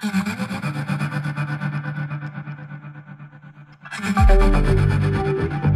Thank you.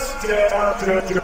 Podcast.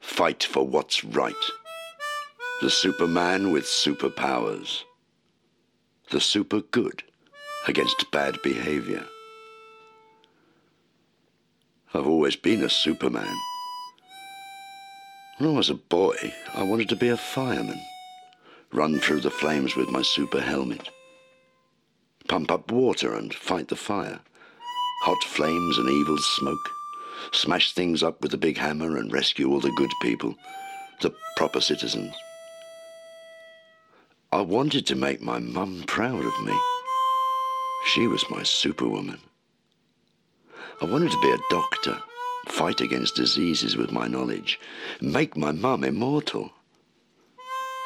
Fight for what's right. The Superman with superpowers. The super good against bad behavior. I've always been a Superman. When I was a boy, I wanted to be a fireman. Run through the flames with my super helmet. Pump up water and fight the fire. Hot flames and evil smoke. Smash things up with a big hammer and rescue all the good people, the proper citizens. I wanted to make my mum proud of me. She was my superwoman. I wanted to be a doctor, fight against diseases with my knowledge, make my mum immortal,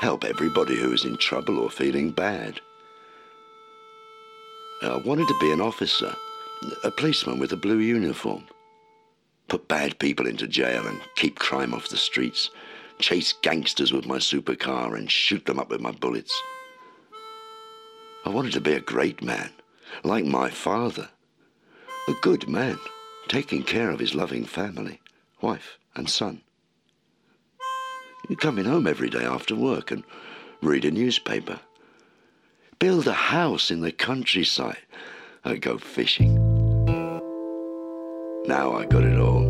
help everybody who is in trouble or feeling bad. I wanted to be an officer, a policeman with a blue uniform, put bad people into jail and keep crime off the streets, chase gangsters with my supercar and shoot them up with my bullets. I wanted to be a great man, like my father. A good man, taking care of his loving family, wife and son. Coming home every day after work and read a newspaper. Build a house in the countryside and go fishing. Now I got it all.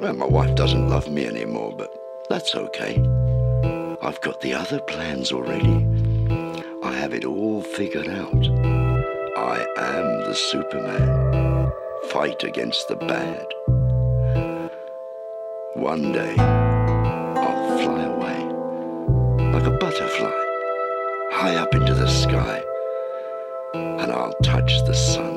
Well, my wife doesn't love me anymore, but that's okay. I've got the other plans already. I have it all figured out. I am the Superman. Fight against the bad. One day, I'll fly away like a butterfly, high up into the sky, and I'll touch the sun.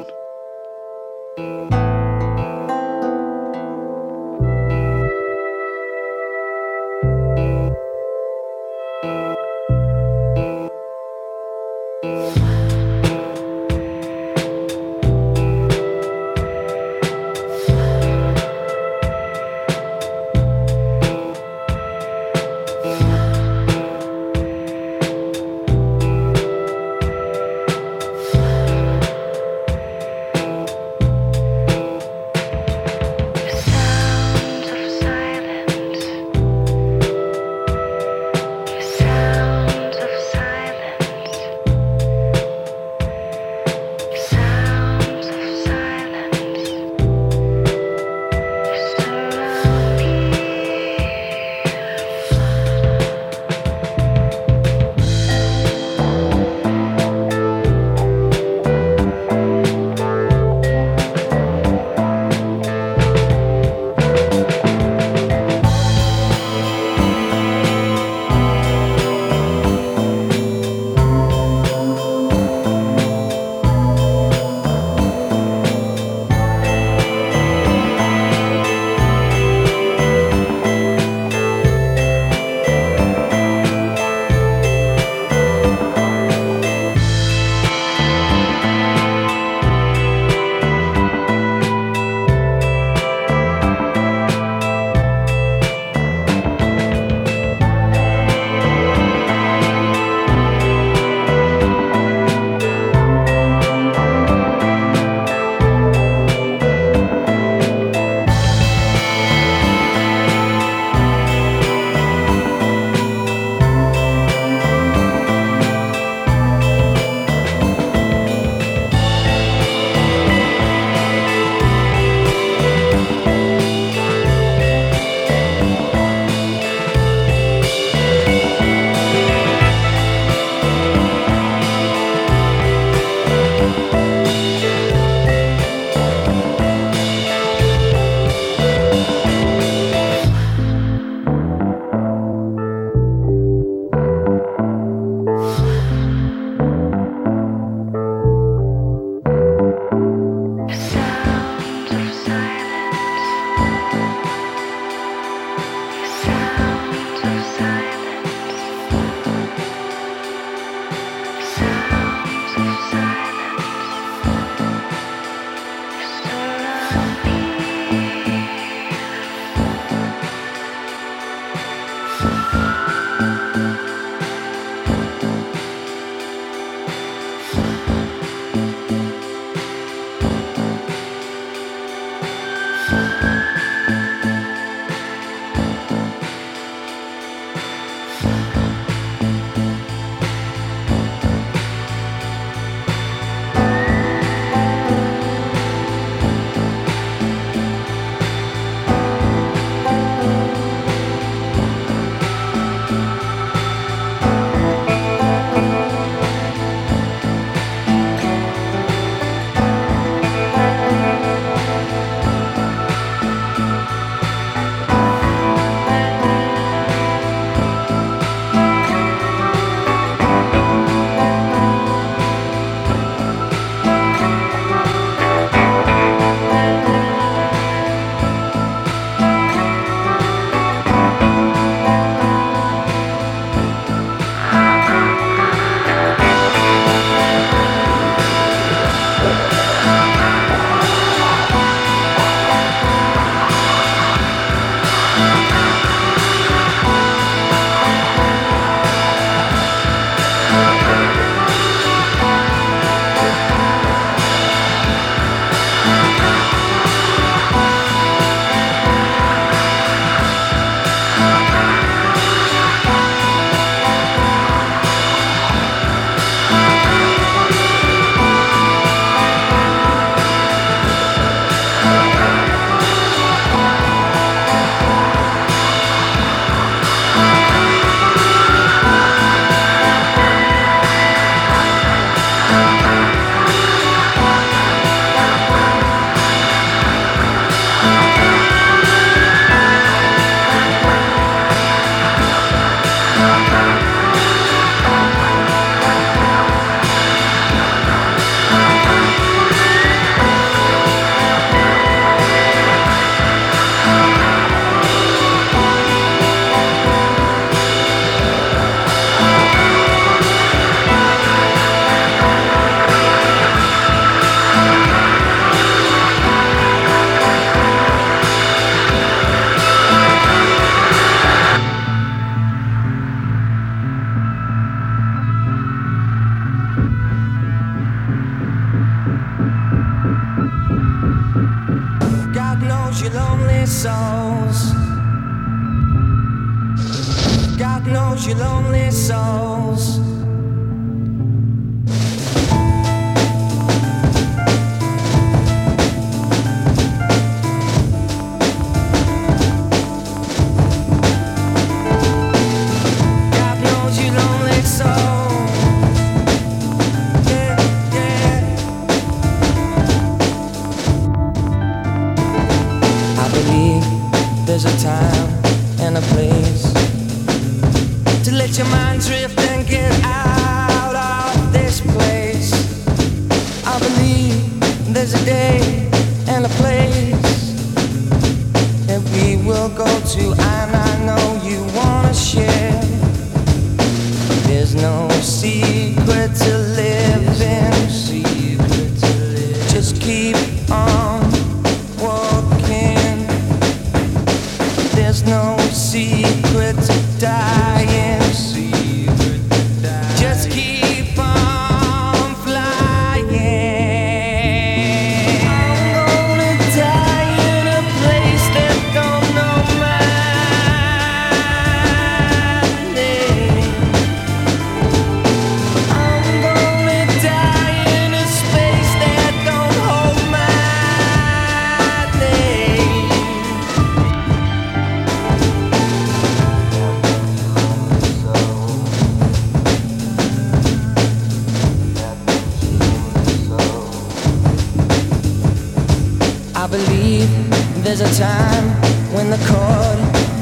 time when the cord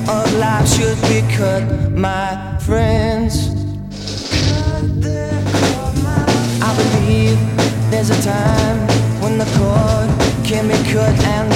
of life should be cut, my friends. I believe there's a time when the cord can be cut and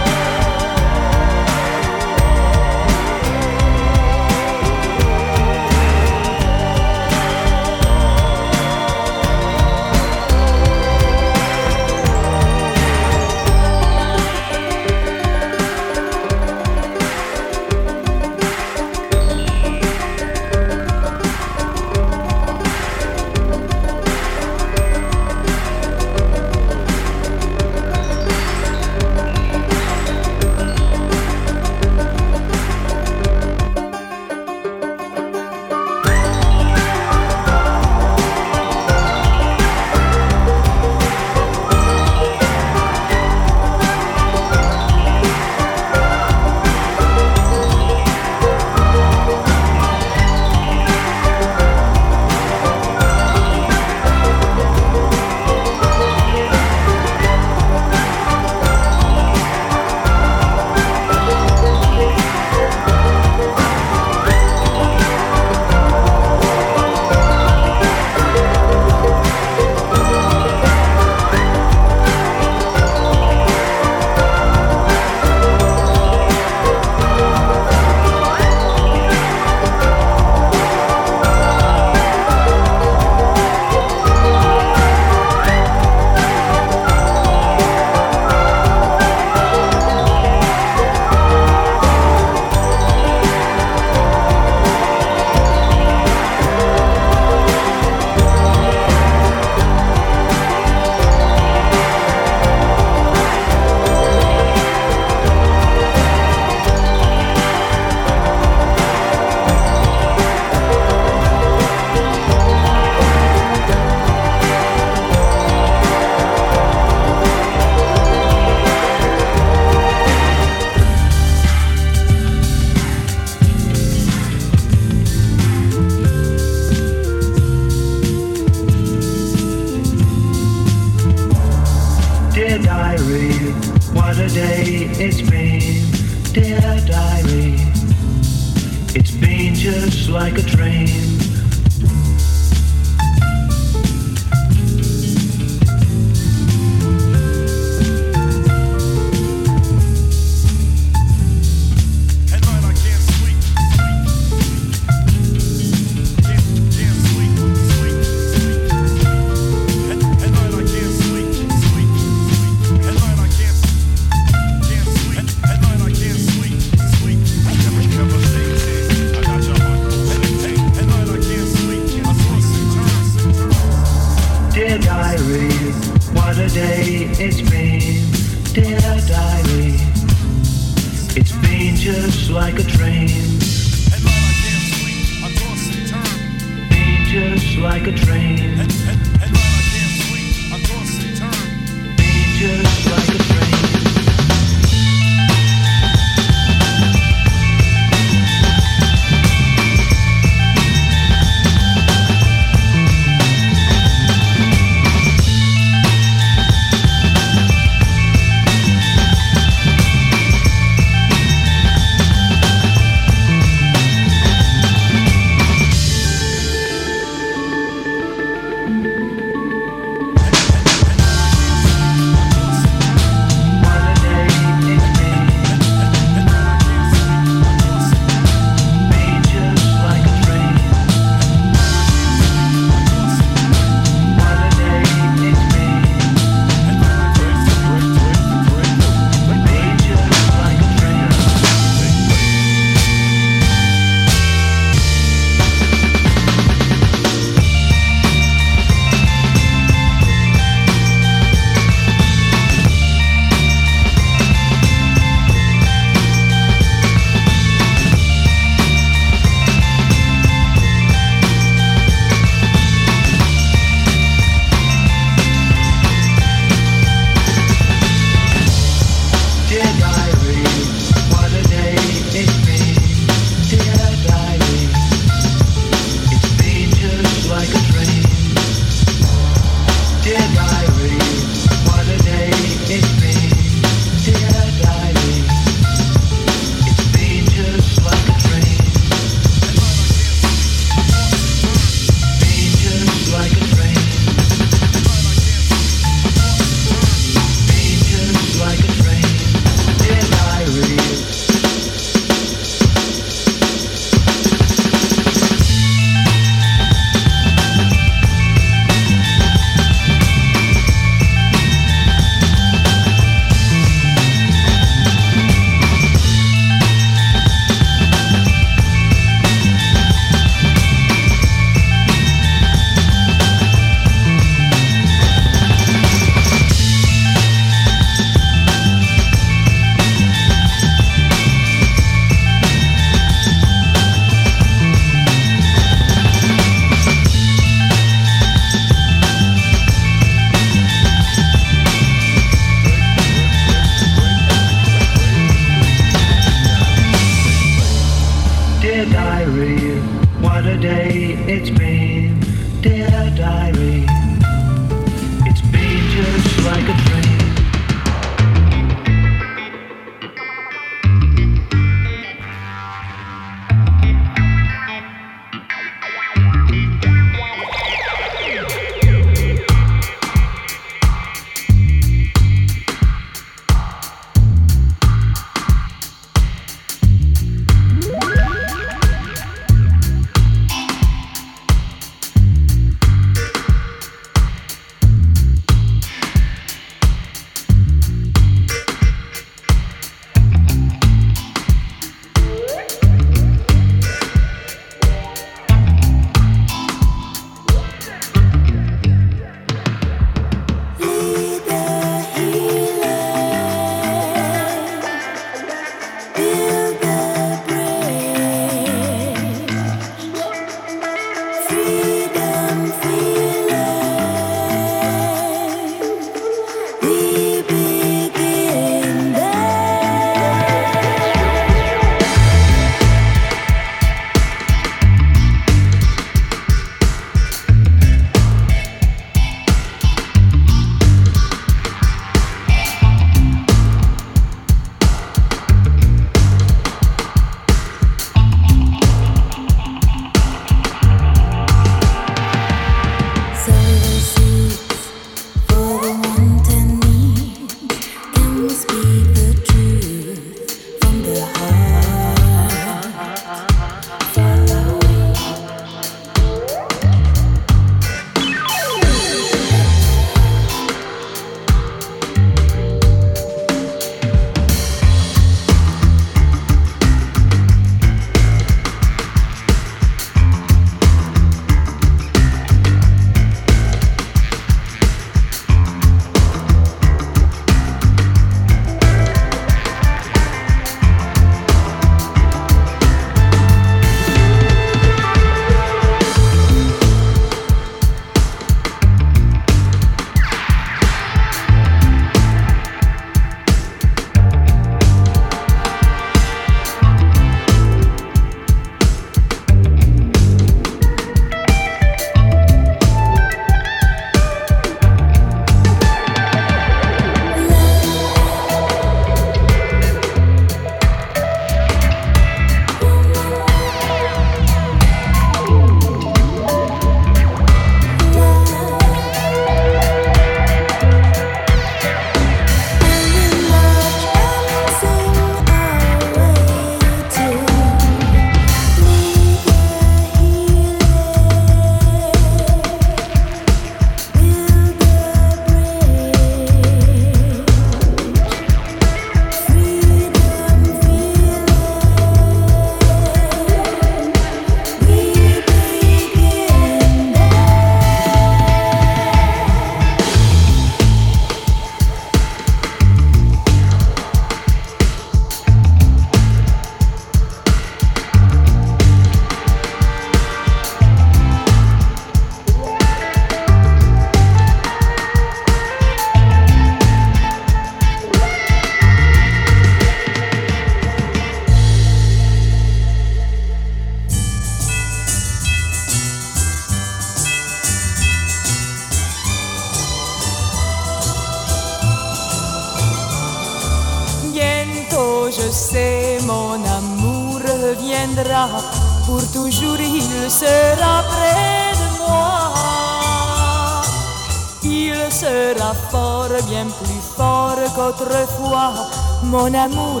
mon amour,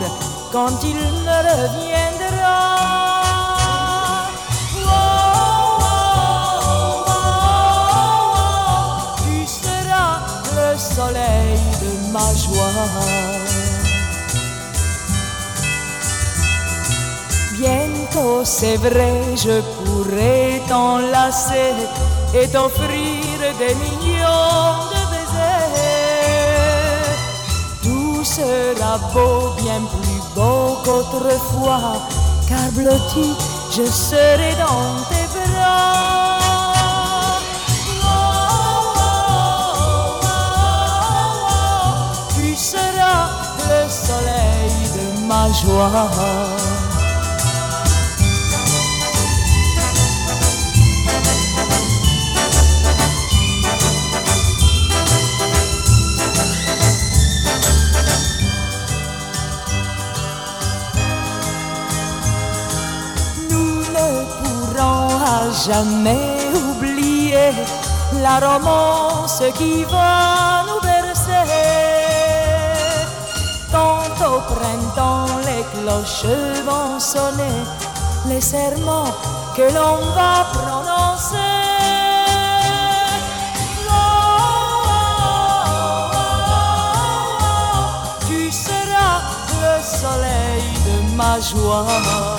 quand il me reviendra. Tu seras le soleil de ma joie. Bientôt, c'est vrai, je pourrai t'enlacer et t'offrir des millions sera beau, bien plus beau qu'autrefois, car blotti, je serai dans tes bras. Tu seras le soleil de ma joie. Jamais oublier la romance qui va nous bercer. Quand au printemps les cloches vont sonner, les serments que l'on va prononcer. Tu seras le soleil de ma joie.